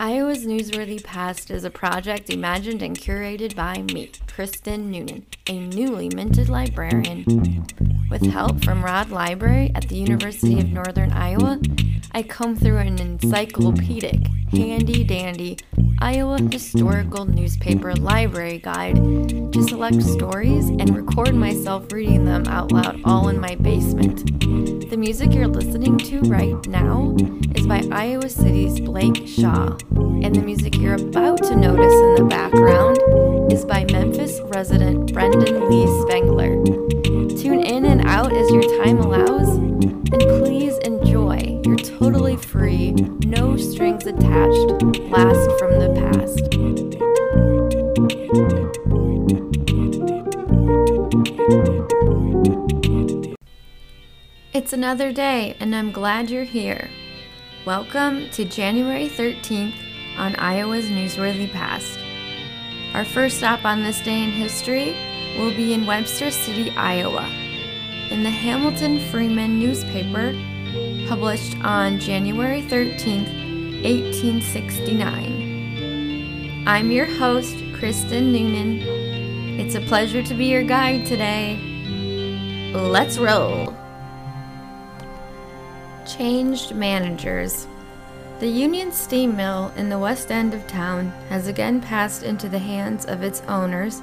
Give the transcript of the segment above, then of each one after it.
Iowa's Newsworthy Past is a project imagined and curated by me, Kristen Noonan, a newly minted librarian. With help from Rod Library at the University of Northern Iowa, I come through an encyclopedic, handy dandy Iowa historical newspaper library guide to select stories and record myself reading them out loud all in my basement. The music you're listening to right now is by Iowa City's Blake Shaw, and the music you're about to notice in the background is by Memphis resident Brendan Lee Spengler. Out as your time allows, and please enjoy your totally free, no strings attached blast from the past. It's another day, and I'm glad you're here. Welcome to January 13th on Iowa's Newsworthy Past. Our first stop on this day in history will be in Webster City, Iowa, in the Hamilton Freeman newspaper, published on January 13th, 1869. I'm your host, Kristen Noonan. It's a pleasure to be your guide today. Let's roll. Changed managers. The Union Steam Mill in the west end of town has again passed into the hands of its owners,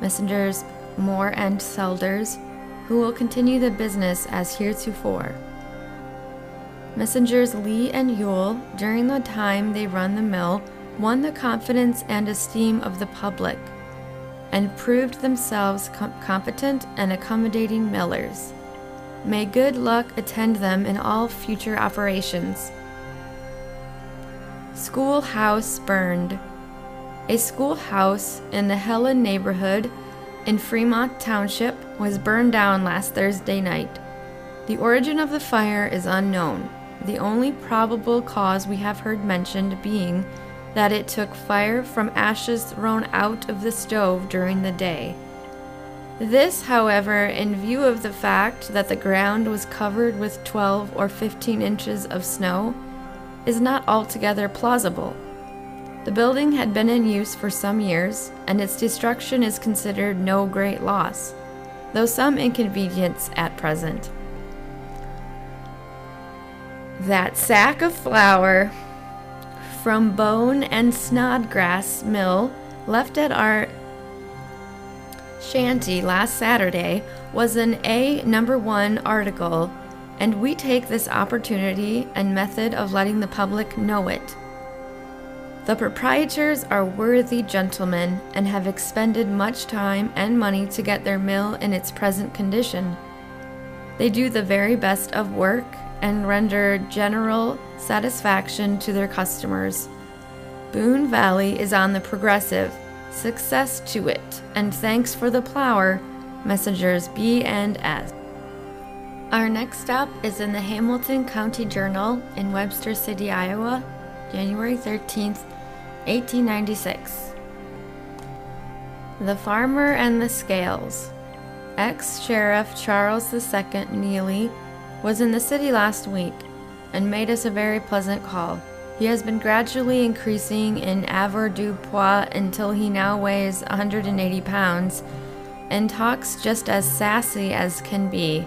Messengers Moore and Selders, who will continue the business as heretofore. Messengers Lee and Yule, during the time they run the mill, won the confidence and esteem of the public and proved themselves com- competent and accommodating millers. May good luck attend them in all future operations. Schoolhouse burned. A schoolhouse in the Helen neighborhood in Fremont Township was burned down last Thursday night. The origin of the fire is unknown, the only probable cause we have heard mentioned being that it took fire from ashes thrown out of the stove during the day. This, however, in view of the fact that the ground was covered with 12 or 15 inches of snow, is not altogether plausible. The building had been in use for some years, and its destruction is considered no great loss, though some inconvenience at present. That sack of flour from Bone and Snodgrass Mill left at our shanty last Saturday was an A number one article, and we take this opportunity and method of letting the public know it. The proprietors are worthy gentlemen and have expended much time and money to get their mill in its present condition. They do the very best of work and render general satisfaction to their customers. Boone Valley is on the progressive. Success to it, and thanks for the plower, messengers B and S. Our next stop is in the Hamilton County Journal in Webster City, Iowa, January 13th, 1896. The Farmer and the Scales. Ex Sheriff Charles II Neely was in the city last week and made us a very pleasant call. He has been gradually increasing in avoirdupois until he now weighs 180 pounds and talks just as sassy as can be.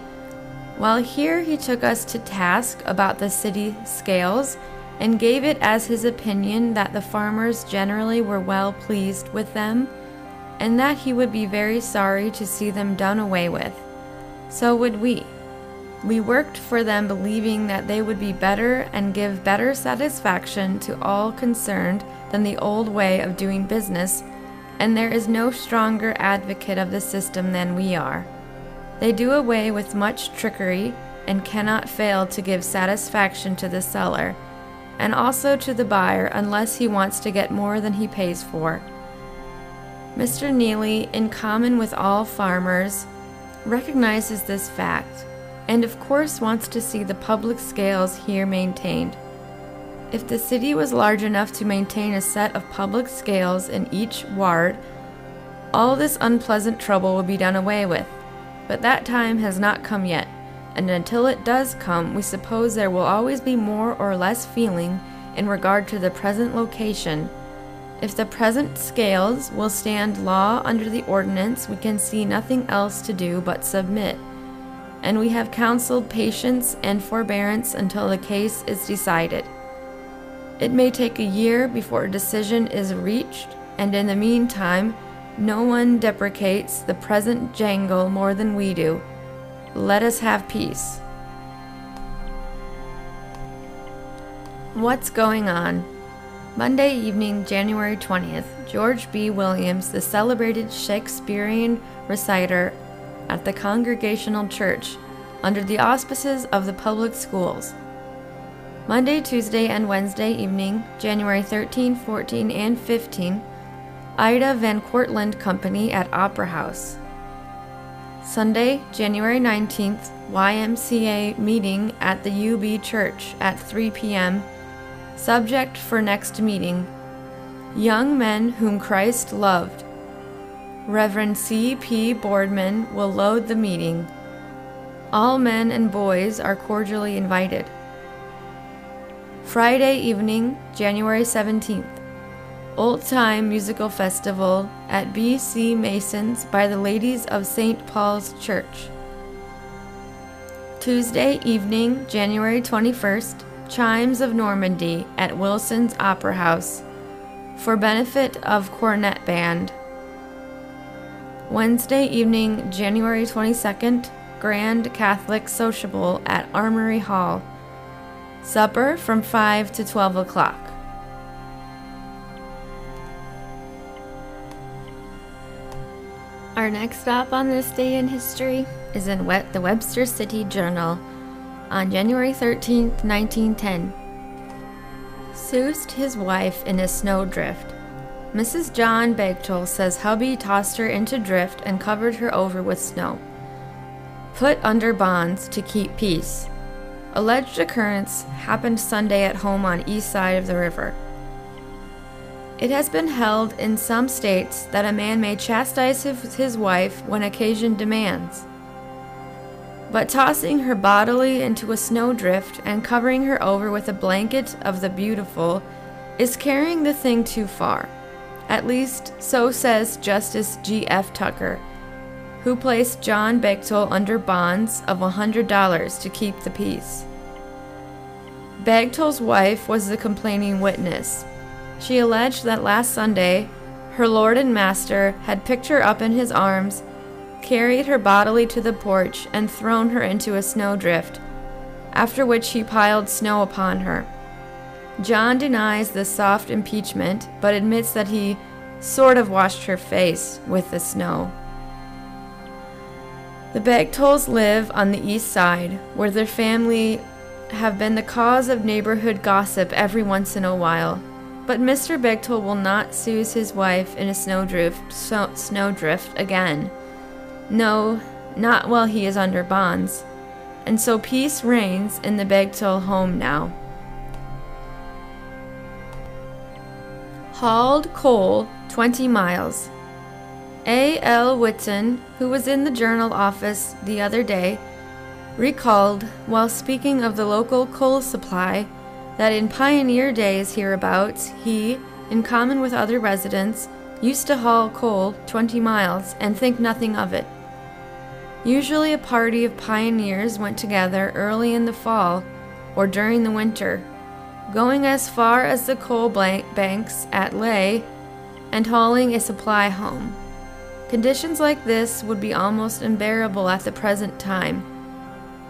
While here, he took us to task about the city scales and gave it as his opinion that the farmers generally were well pleased with them and that he would be very sorry to see them done away with. So would we. We worked for them believing that they would be better and give better satisfaction to all concerned than the old way of doing business, and there is no stronger advocate of the system than we are. They do away with much trickery and cannot fail to give satisfaction to the seller, and also to the buyer unless he wants to get more than he pays for. Mr. Neely, in common with all farmers, recognizes this fact and of course wants to see the public scales here maintained. If the city was large enough to maintain a set of public scales in each ward, all this unpleasant trouble would be done away with. But that time has not come yet, and until it does come, we suppose there will always be more or less feeling in regard to the present location. If the present scales will stand law under the ordinance, we can see nothing else to do but submit. And we have counseled patience and forbearance until the case is decided. It may take a year before a decision is reached, and in the meantime, no one deprecates the present jangle more than we do. Let us have peace. What's going on? Monday evening, January 20th, George B. Williams, the celebrated Shakespearean reciter at the Congregational Church, under the auspices of the public schools. Monday, Tuesday, and Wednesday evening, January 13, 14, and 15, Ida Van Cortlandt Company at Opera House. Sunday, January 19th, YMCA meeting at the UB Church at 3 p.m. Subject for next meeting Young men whom Christ loved. Reverend C. P. Boardman will load the meeting. All men and boys are cordially invited. Friday evening, January 17th. Old Time Musical Festival at B.C. Mason's by the Ladies of St. Paul's Church. Tuesday evening, January 21st. Chimes of Normandy at Wilson's Opera House for benefit of Cornet Band. Wednesday evening, January 22nd, Grand Catholic Sociable at Armory Hall. Supper from 5 to 12 o'clock. Our next stop on this day in history is in the Webster City Journal on January 13, 1910. Soused his wife in a snowdrift. Mrs. John Bagtol says hubby tossed her into drift and covered her over with snow. Put under bonds to keep peace. Alleged occurrence happened Sunday at home on east side of the river. It has been held in some states that a man may chastise his wife when occasion demands. But tossing her bodily into a snowdrift and covering her over with a blanket of the beautiful is carrying the thing too far. At least, so says Justice G. F. Tucker, who placed John Bagtol under bonds of $100 to keep the peace. Bagtol's wife was the complaining witness. She alleged that last Sunday, her lord and master had picked her up in his arms carried her bodily to the porch, and thrown her into a snowdrift, after which he piled snow upon her. John denies this soft impeachment, but admits that he sort of washed her face with the snow. The Bagtols live on the east side, where their family have been the cause of neighborhood gossip every once in a while. But Mr. Bagtol will not souse his wife in a snowdrift, so, snowdrift again. No, not while he is under bonds. And so peace reigns in the Bagtol home now. Hauled coal 20 miles. A. L. Whitson, who was in the journal office the other day, recalled, while speaking of the local coal supply, that in pioneer days hereabouts, he, in common with other residents, used to haul coal 20 miles and think nothing of it. Usually, a party of pioneers went together early in the fall or during the winter, going as far as the coal banks at Lay and hauling a supply home. Conditions like this would be almost unbearable at the present time,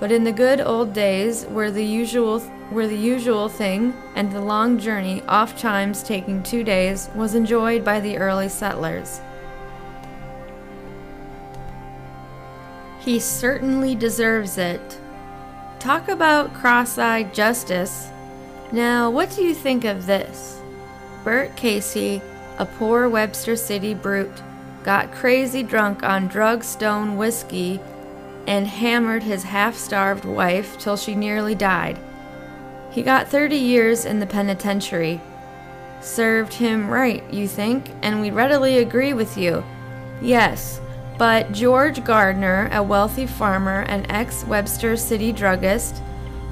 but in the good old days were the usual were the usual thing, and the long journey, oft times taking two days, was enjoyed by the early settlers. He certainly deserves it. Talk about cross eyed justice. Now, what do you think of this? Bert Casey, a poor Webster City brute, got crazy drunk on drug stone whiskey and hammered his half starved wife till she nearly died. He got 30 years in the penitentiary. Served him right, you think, and we readily agree with you. Yes, but George Gardner, a wealthy farmer and ex Webster City druggist,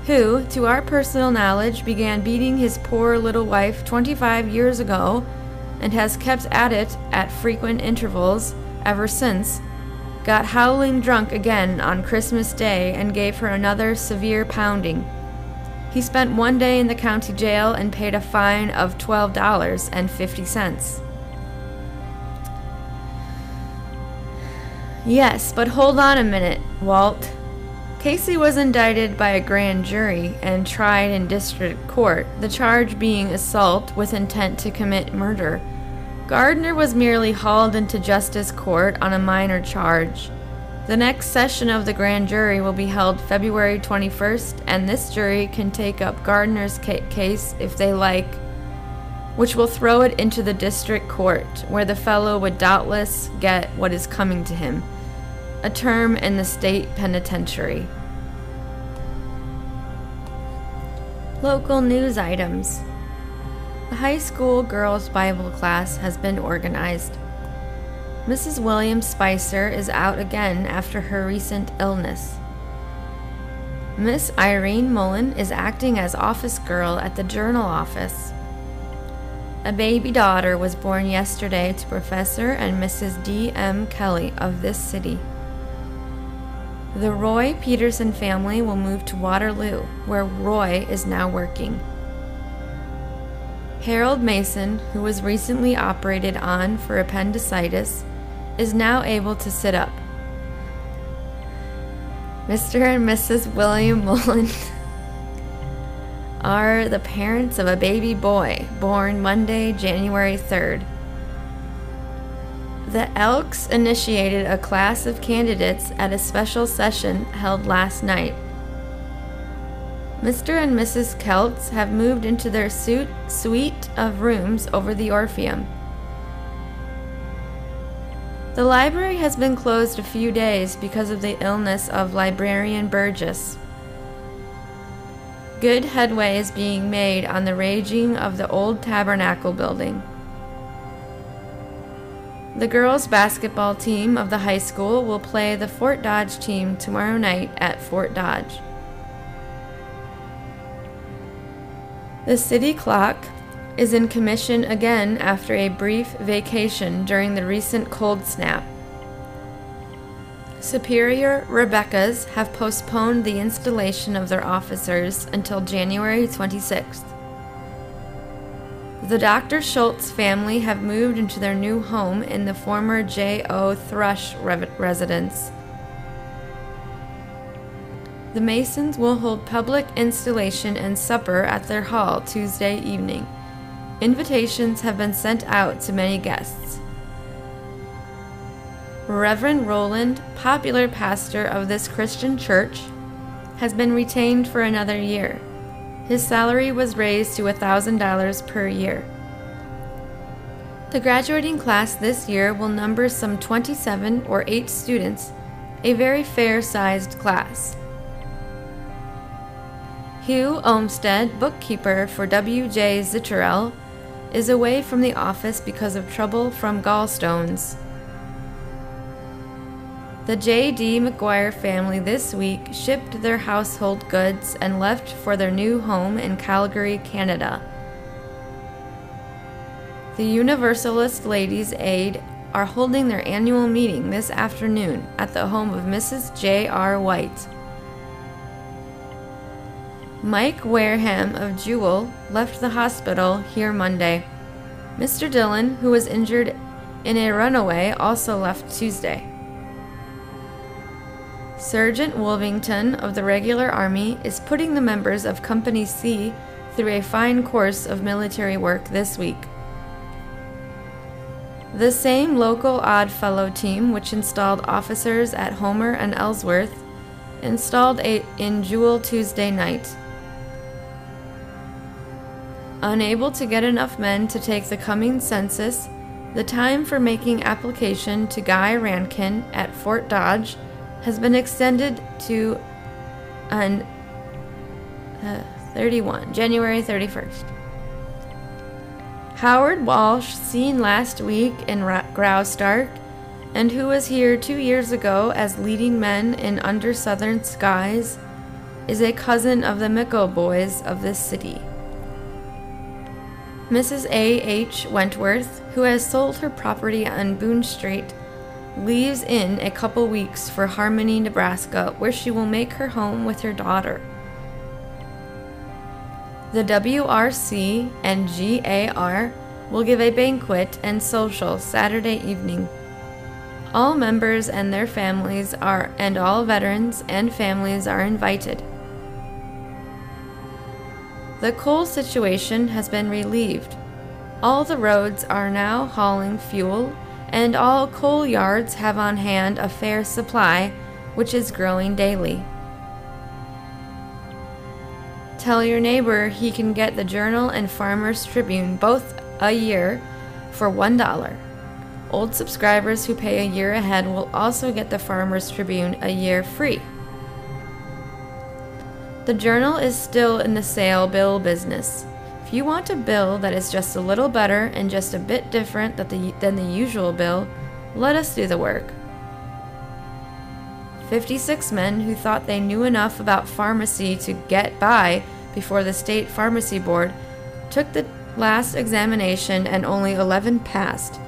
who, to our personal knowledge, began beating his poor little wife 25 years ago and has kept at it at frequent intervals ever since, got howling drunk again on Christmas Day and gave her another severe pounding. He spent one day in the county jail and paid a fine of $12.50. Yes, but hold on a minute, Walt. Casey was indicted by a grand jury and tried in district court, the charge being assault with intent to commit murder. Gardner was merely hauled into justice court on a minor charge. The next session of the grand jury will be held February 21st, and this jury can take up Gardner's ca- case if they like, which will throw it into the district court, where the fellow would doubtless get what is coming to him a term in the state penitentiary. Local news items. The high school girls' Bible class has been organized. Mrs. William Spicer is out again after her recent illness. Miss Irene Mullen is acting as office girl at the journal office. A baby daughter was born yesterday to Professor and Mrs. D. M. Kelly of this city. The Roy Peterson family will move to Waterloo, where Roy is now working. Harold Mason, who was recently operated on for appendicitis, is now able to sit up. Mr. and Mrs. William Mullen are the parents of a baby boy born Monday, January 3rd. The Elks initiated a class of candidates at a special session held last night. Mr. and Mrs. Celts have moved into their suite, suite of rooms over the Orpheum. The library has been closed a few days because of the illness of librarian Burgess. Good headway is being made on the raging of the old tabernacle building. The girls' basketball team of the high school will play the Fort Dodge team tomorrow night at Fort Dodge. The city clock is in commission again after a brief vacation during the recent cold snap. Superior Rebecca's have postponed the installation of their officers until January 26th. The Dr. Schultz family have moved into their new home in the former J.O. Thrush re- residence. The Masons will hold public installation and supper at their hall Tuesday evening. Invitations have been sent out to many guests. Reverend Roland, popular pastor of this Christian church, has been retained for another year. His salary was raised to $1,000 per year. The graduating class this year will number some 27 or 8 students, a very fair sized class. Hugh Olmsted, bookkeeper for W.J. Zitterell, is away from the office because of trouble from gallstones. The J.D. McGuire family this week shipped their household goods and left for their new home in Calgary, Canada. The Universalist Ladies' Aid are holding their annual meeting this afternoon at the home of Mrs. J.R. White. Mike Wareham of Jewell left the hospital here Monday. Mr. Dillon, who was injured in a runaway, also left Tuesday. Sergeant Wolvington of the Regular Army is putting the members of Company C through a fine course of military work this week. The same local Oddfellow team, which installed officers at Homer and Ellsworth, installed a in Jewell Tuesday night. Unable to get enough men to take the coming census, the time for making application to Guy Rankin at Fort Dodge has been extended to on uh, 31, January 31st. Howard Walsh, seen last week in Ra- Graustark, and who was here two years ago as leading men in Under Southern Skies, is a cousin of the Mickel boys of this city. Mrs. A. H. Wentworth, who has sold her property on Boone Street, leaves in a couple weeks for Harmony, Nebraska, where she will make her home with her daughter. The WRC and GAR will give a banquet and social Saturday evening. All members and their families are and all veterans and families are invited. The coal situation has been relieved. All the roads are now hauling fuel, and all coal yards have on hand a fair supply, which is growing daily. Tell your neighbor he can get the Journal and Farmers Tribune both a year for $1. Old subscribers who pay a year ahead will also get the Farmers Tribune a year free. The journal is still in the sale bill business. If you want a bill that is just a little better and just a bit different than the, usual bill, let us do the work. 56 men who thought they knew enough about pharmacy to get by before the state pharmacy board took the last examination and only 11 passed.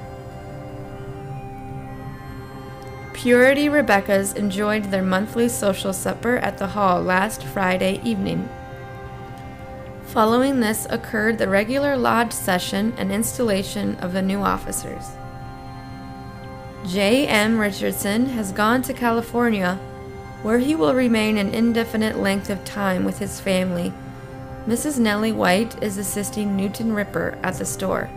Purity Rebecca's enjoyed their monthly social supper at the hall last Friday evening. Following this occurred the regular lodge session and installation of the new officers. J. M. Richardson has gone to California, where he will remain an indefinite length of time with his family. Mrs. Nellie White is assisting Newton Ripper at the store.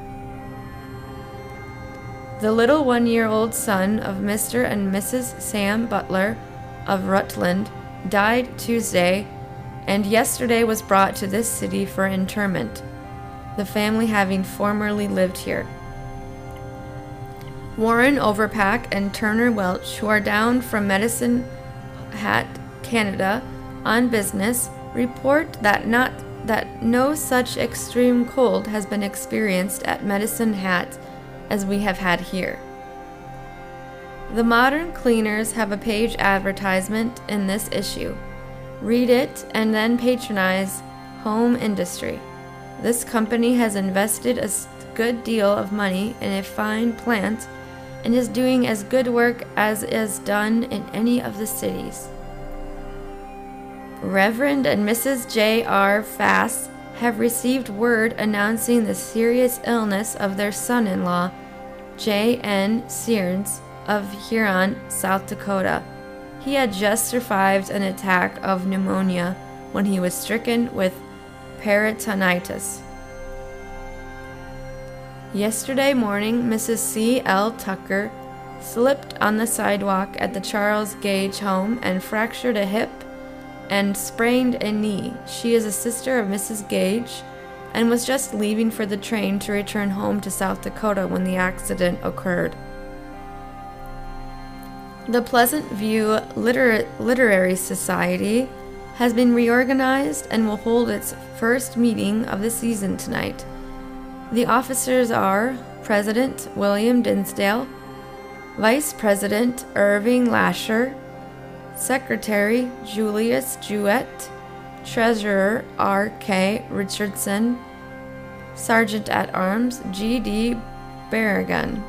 The little one year old son of Mr. and Mrs. Sam Butler of Rutland died Tuesday and yesterday was brought to this city for interment, the family having formerly lived here. Warren Overpack and Turner Welch, who are down from Medicine Hat, Canada, on business, report that not that no such extreme cold has been experienced at Medicine Hat as we have had here. The modern cleaners have a page advertisement in this issue. Read it and then patronize Home Industry. This company has invested a good deal of money in a fine plant and is doing as good work as is done in any of the cities. Reverend and Mrs. J. R. Fass have received word announcing the serious illness of their son in law, J. N. Searns of Huron, South Dakota. He had just survived an attack of pneumonia when he was stricken with peritonitis. Yesterday morning, Mrs. C. L. Tucker slipped on the sidewalk at the Charles Gage home and fractured a hip and sprained a knee. She is a sister of Mrs. Gage and was just leaving for the train to return home to South Dakota when the accident occurred. The Pleasant View Liter- Literary Society has been reorganized and will hold its first meeting of the season tonight. The officers are President William Dinsdale, Vice President Irving Lasher, Secretary Julius Jewett, Treasurer R.K. Richardson, Sergeant at Arms G.D. Barragan.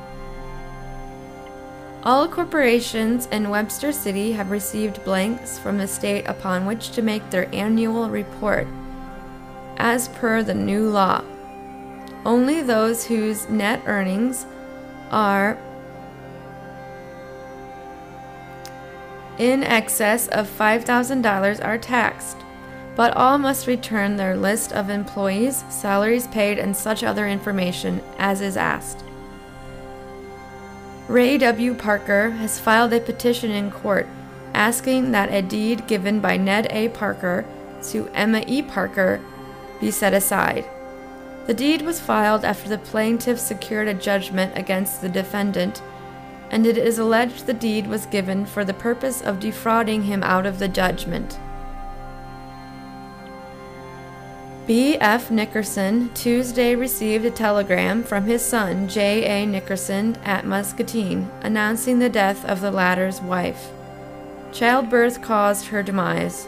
All corporations in Webster City have received blanks from the state upon which to make their annual report, as per the new law. Only those whose net earnings are in excess of $5,000 are taxed, but all must return their list of employees, salaries paid, and such other information as is asked. Ray W. Parker has filed a petition in court asking that a deed given by Ned A. Parker to Emma E. Parker be set aside. The deed was filed after the plaintiff secured a judgment against the defendant and it is alleged the deed was given for the purpose of defrauding him out of the judgment. B. F. Nickerson Tuesday received a telegram from his son, J. A. Nickerson, at Muscatine, announcing the death of the latter's wife. Childbirth caused her demise.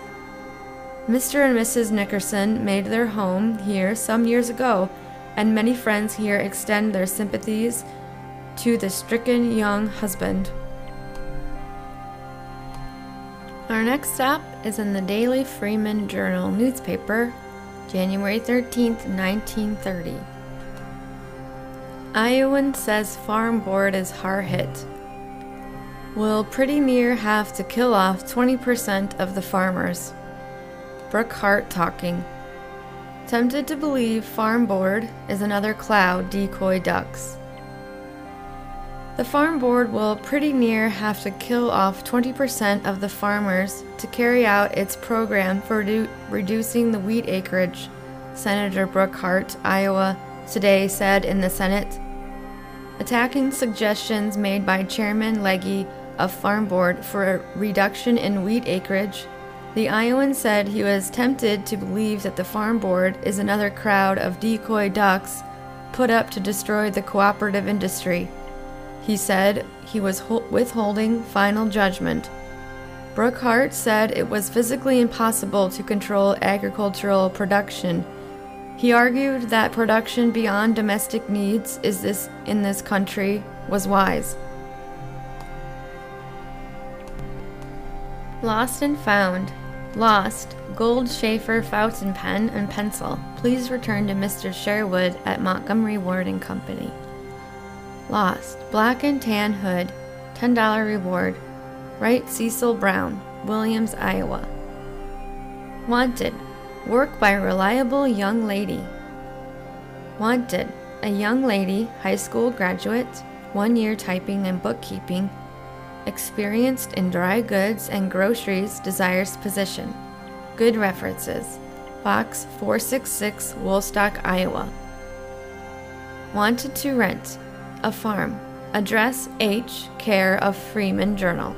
Mr. and Mrs. Nickerson made their home here some years ago, and many friends here extend their sympathies to the stricken young husband. Our next stop is in the Daily Freeman Journal newspaper, January 13, 1930. Iowan says farm board is hard hit. Will pretty near have to kill off 20% of the farmers. Brookhart talking. Tempted to believe farm board is another cloud decoy ducks. The farm board will pretty near have to kill off 20% of the farmers to carry out its program for redu- reducing the wheat acreage, Senator Brookhart, Iowa, today said in the Senate. Attacking suggestions made by Chairman Legge of Farm Board for a reduction in wheat acreage, the Iowan said he was tempted to believe that the Farm Board is another crowd of decoy ducks put up to destroy the cooperative industry. He said he was withholding final judgment. Brookhart said it was physically impossible to control agricultural production. He argued that production beyond domestic needs is this in this country was wise. Lost and found. Lost. Gold Sheaffer fountain pen and pencil. Please return to Mr. Sherwood at Montgomery Ward and Company. Lost. Black and tan hood. $10 reward. Write Cecil Brown, Williams, Iowa. Wanted. Work by reliable young lady. Wanted. A young lady, high school graduate, one year typing and bookkeeping, experienced in dry goods and groceries, desires position. Good references. Box 466, Woolstock, Iowa. Wanted to rent. A farm. Address H, care of Freeman Journal.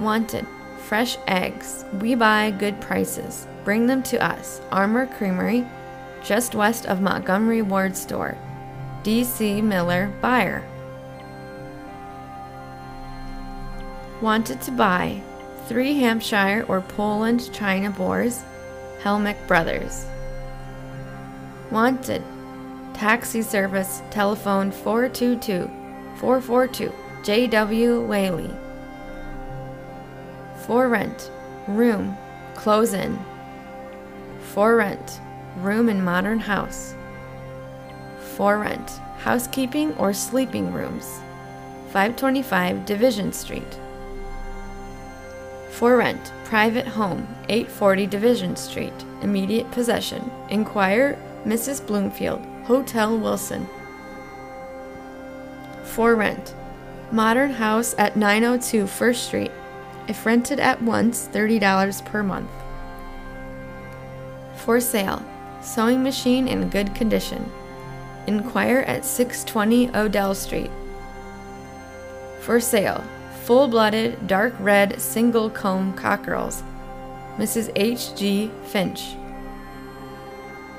Wanted. Fresh eggs. We buy good prices. Bring them to us. Armour Creamery, just west of Montgomery Ward Store. D.C. Miller, buyer. Wanted to buy three Hampshire or Poland China boars, Helmick Brothers. Wanted taxi service telephone 422 442 JW Whaley. For rent, room, close in. For rent, room in modern house. For rent, housekeeping or sleeping rooms. 525 Division Street. For rent, private home, 840 Division Street, immediate possession. Inquire Mrs. Bloomfield, Hotel Wilson. For rent, modern house at 902 First Street. If rented at once, $30 per month. For sale, sewing machine in good condition. Inquire at 620 Odell Street. For sale, full blooded, dark red, single comb cockerels. Mrs. H. G. Finch.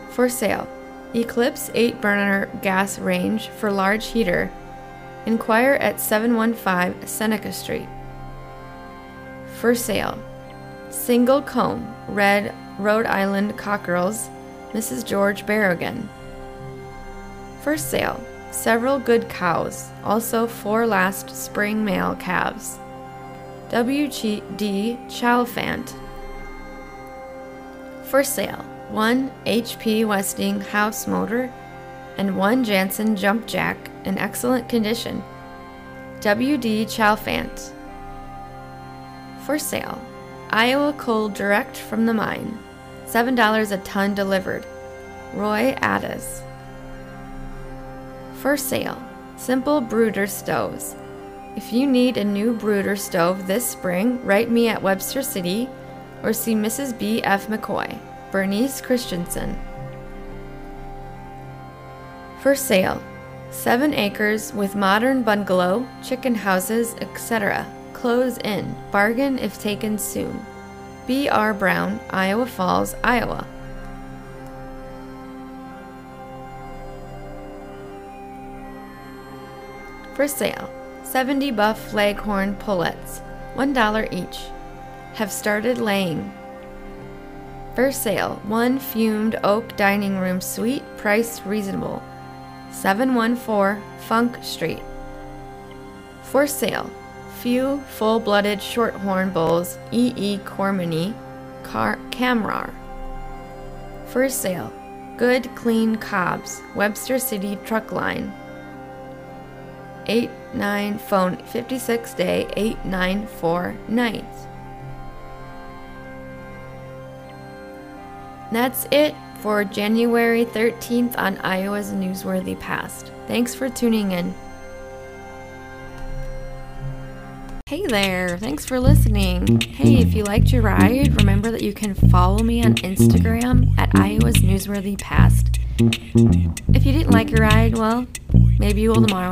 For sale. Eclipse 8 burner gas range for large heater. Inquire at 715 Seneca Street. For sale. Single comb, red Rhode Island cockerels. Mrs. George Barrogan. For sale several good cows, also four last spring male calves. W.D. Chalfant. For sale, one HP Westinghouse motor and one Jansen jump jack in excellent condition. W.D. Chalfant. For sale, Iowa coal direct from the mine, $7 a ton delivered. Roy Addis for sale simple brooder stoves. If you need a new brooder stove this spring, write me at Webster City or see Mrs. B. F. McCoy, Bernice Christensen. For sale 7 acres with modern bungalow, chicken houses, etc. Close in, bargain if taken soon. B. R. Brown, Iowa Falls, Iowa. For sale 70 buff leghorn pullets, $1 each. Have started laying. For sale, one fumed oak dining room suite, price reasonable. 714 Funk Street. For sale, few full blooded shorthorn bulls, E. E. Cormany, Car- Kamrar. For sale, good clean cobs, Webster City Truck Line. 89 phone 56 day 894 night. That's it for January 13th on Iowa's Newsworthy Past. Thanks for tuning in. Hey there, thanks for listening. Hey, if you liked your ride, remember that you can follow me on Instagram at Iowa's Newsworthy Past. If you didn't like your ride, well, maybe you will tomorrow.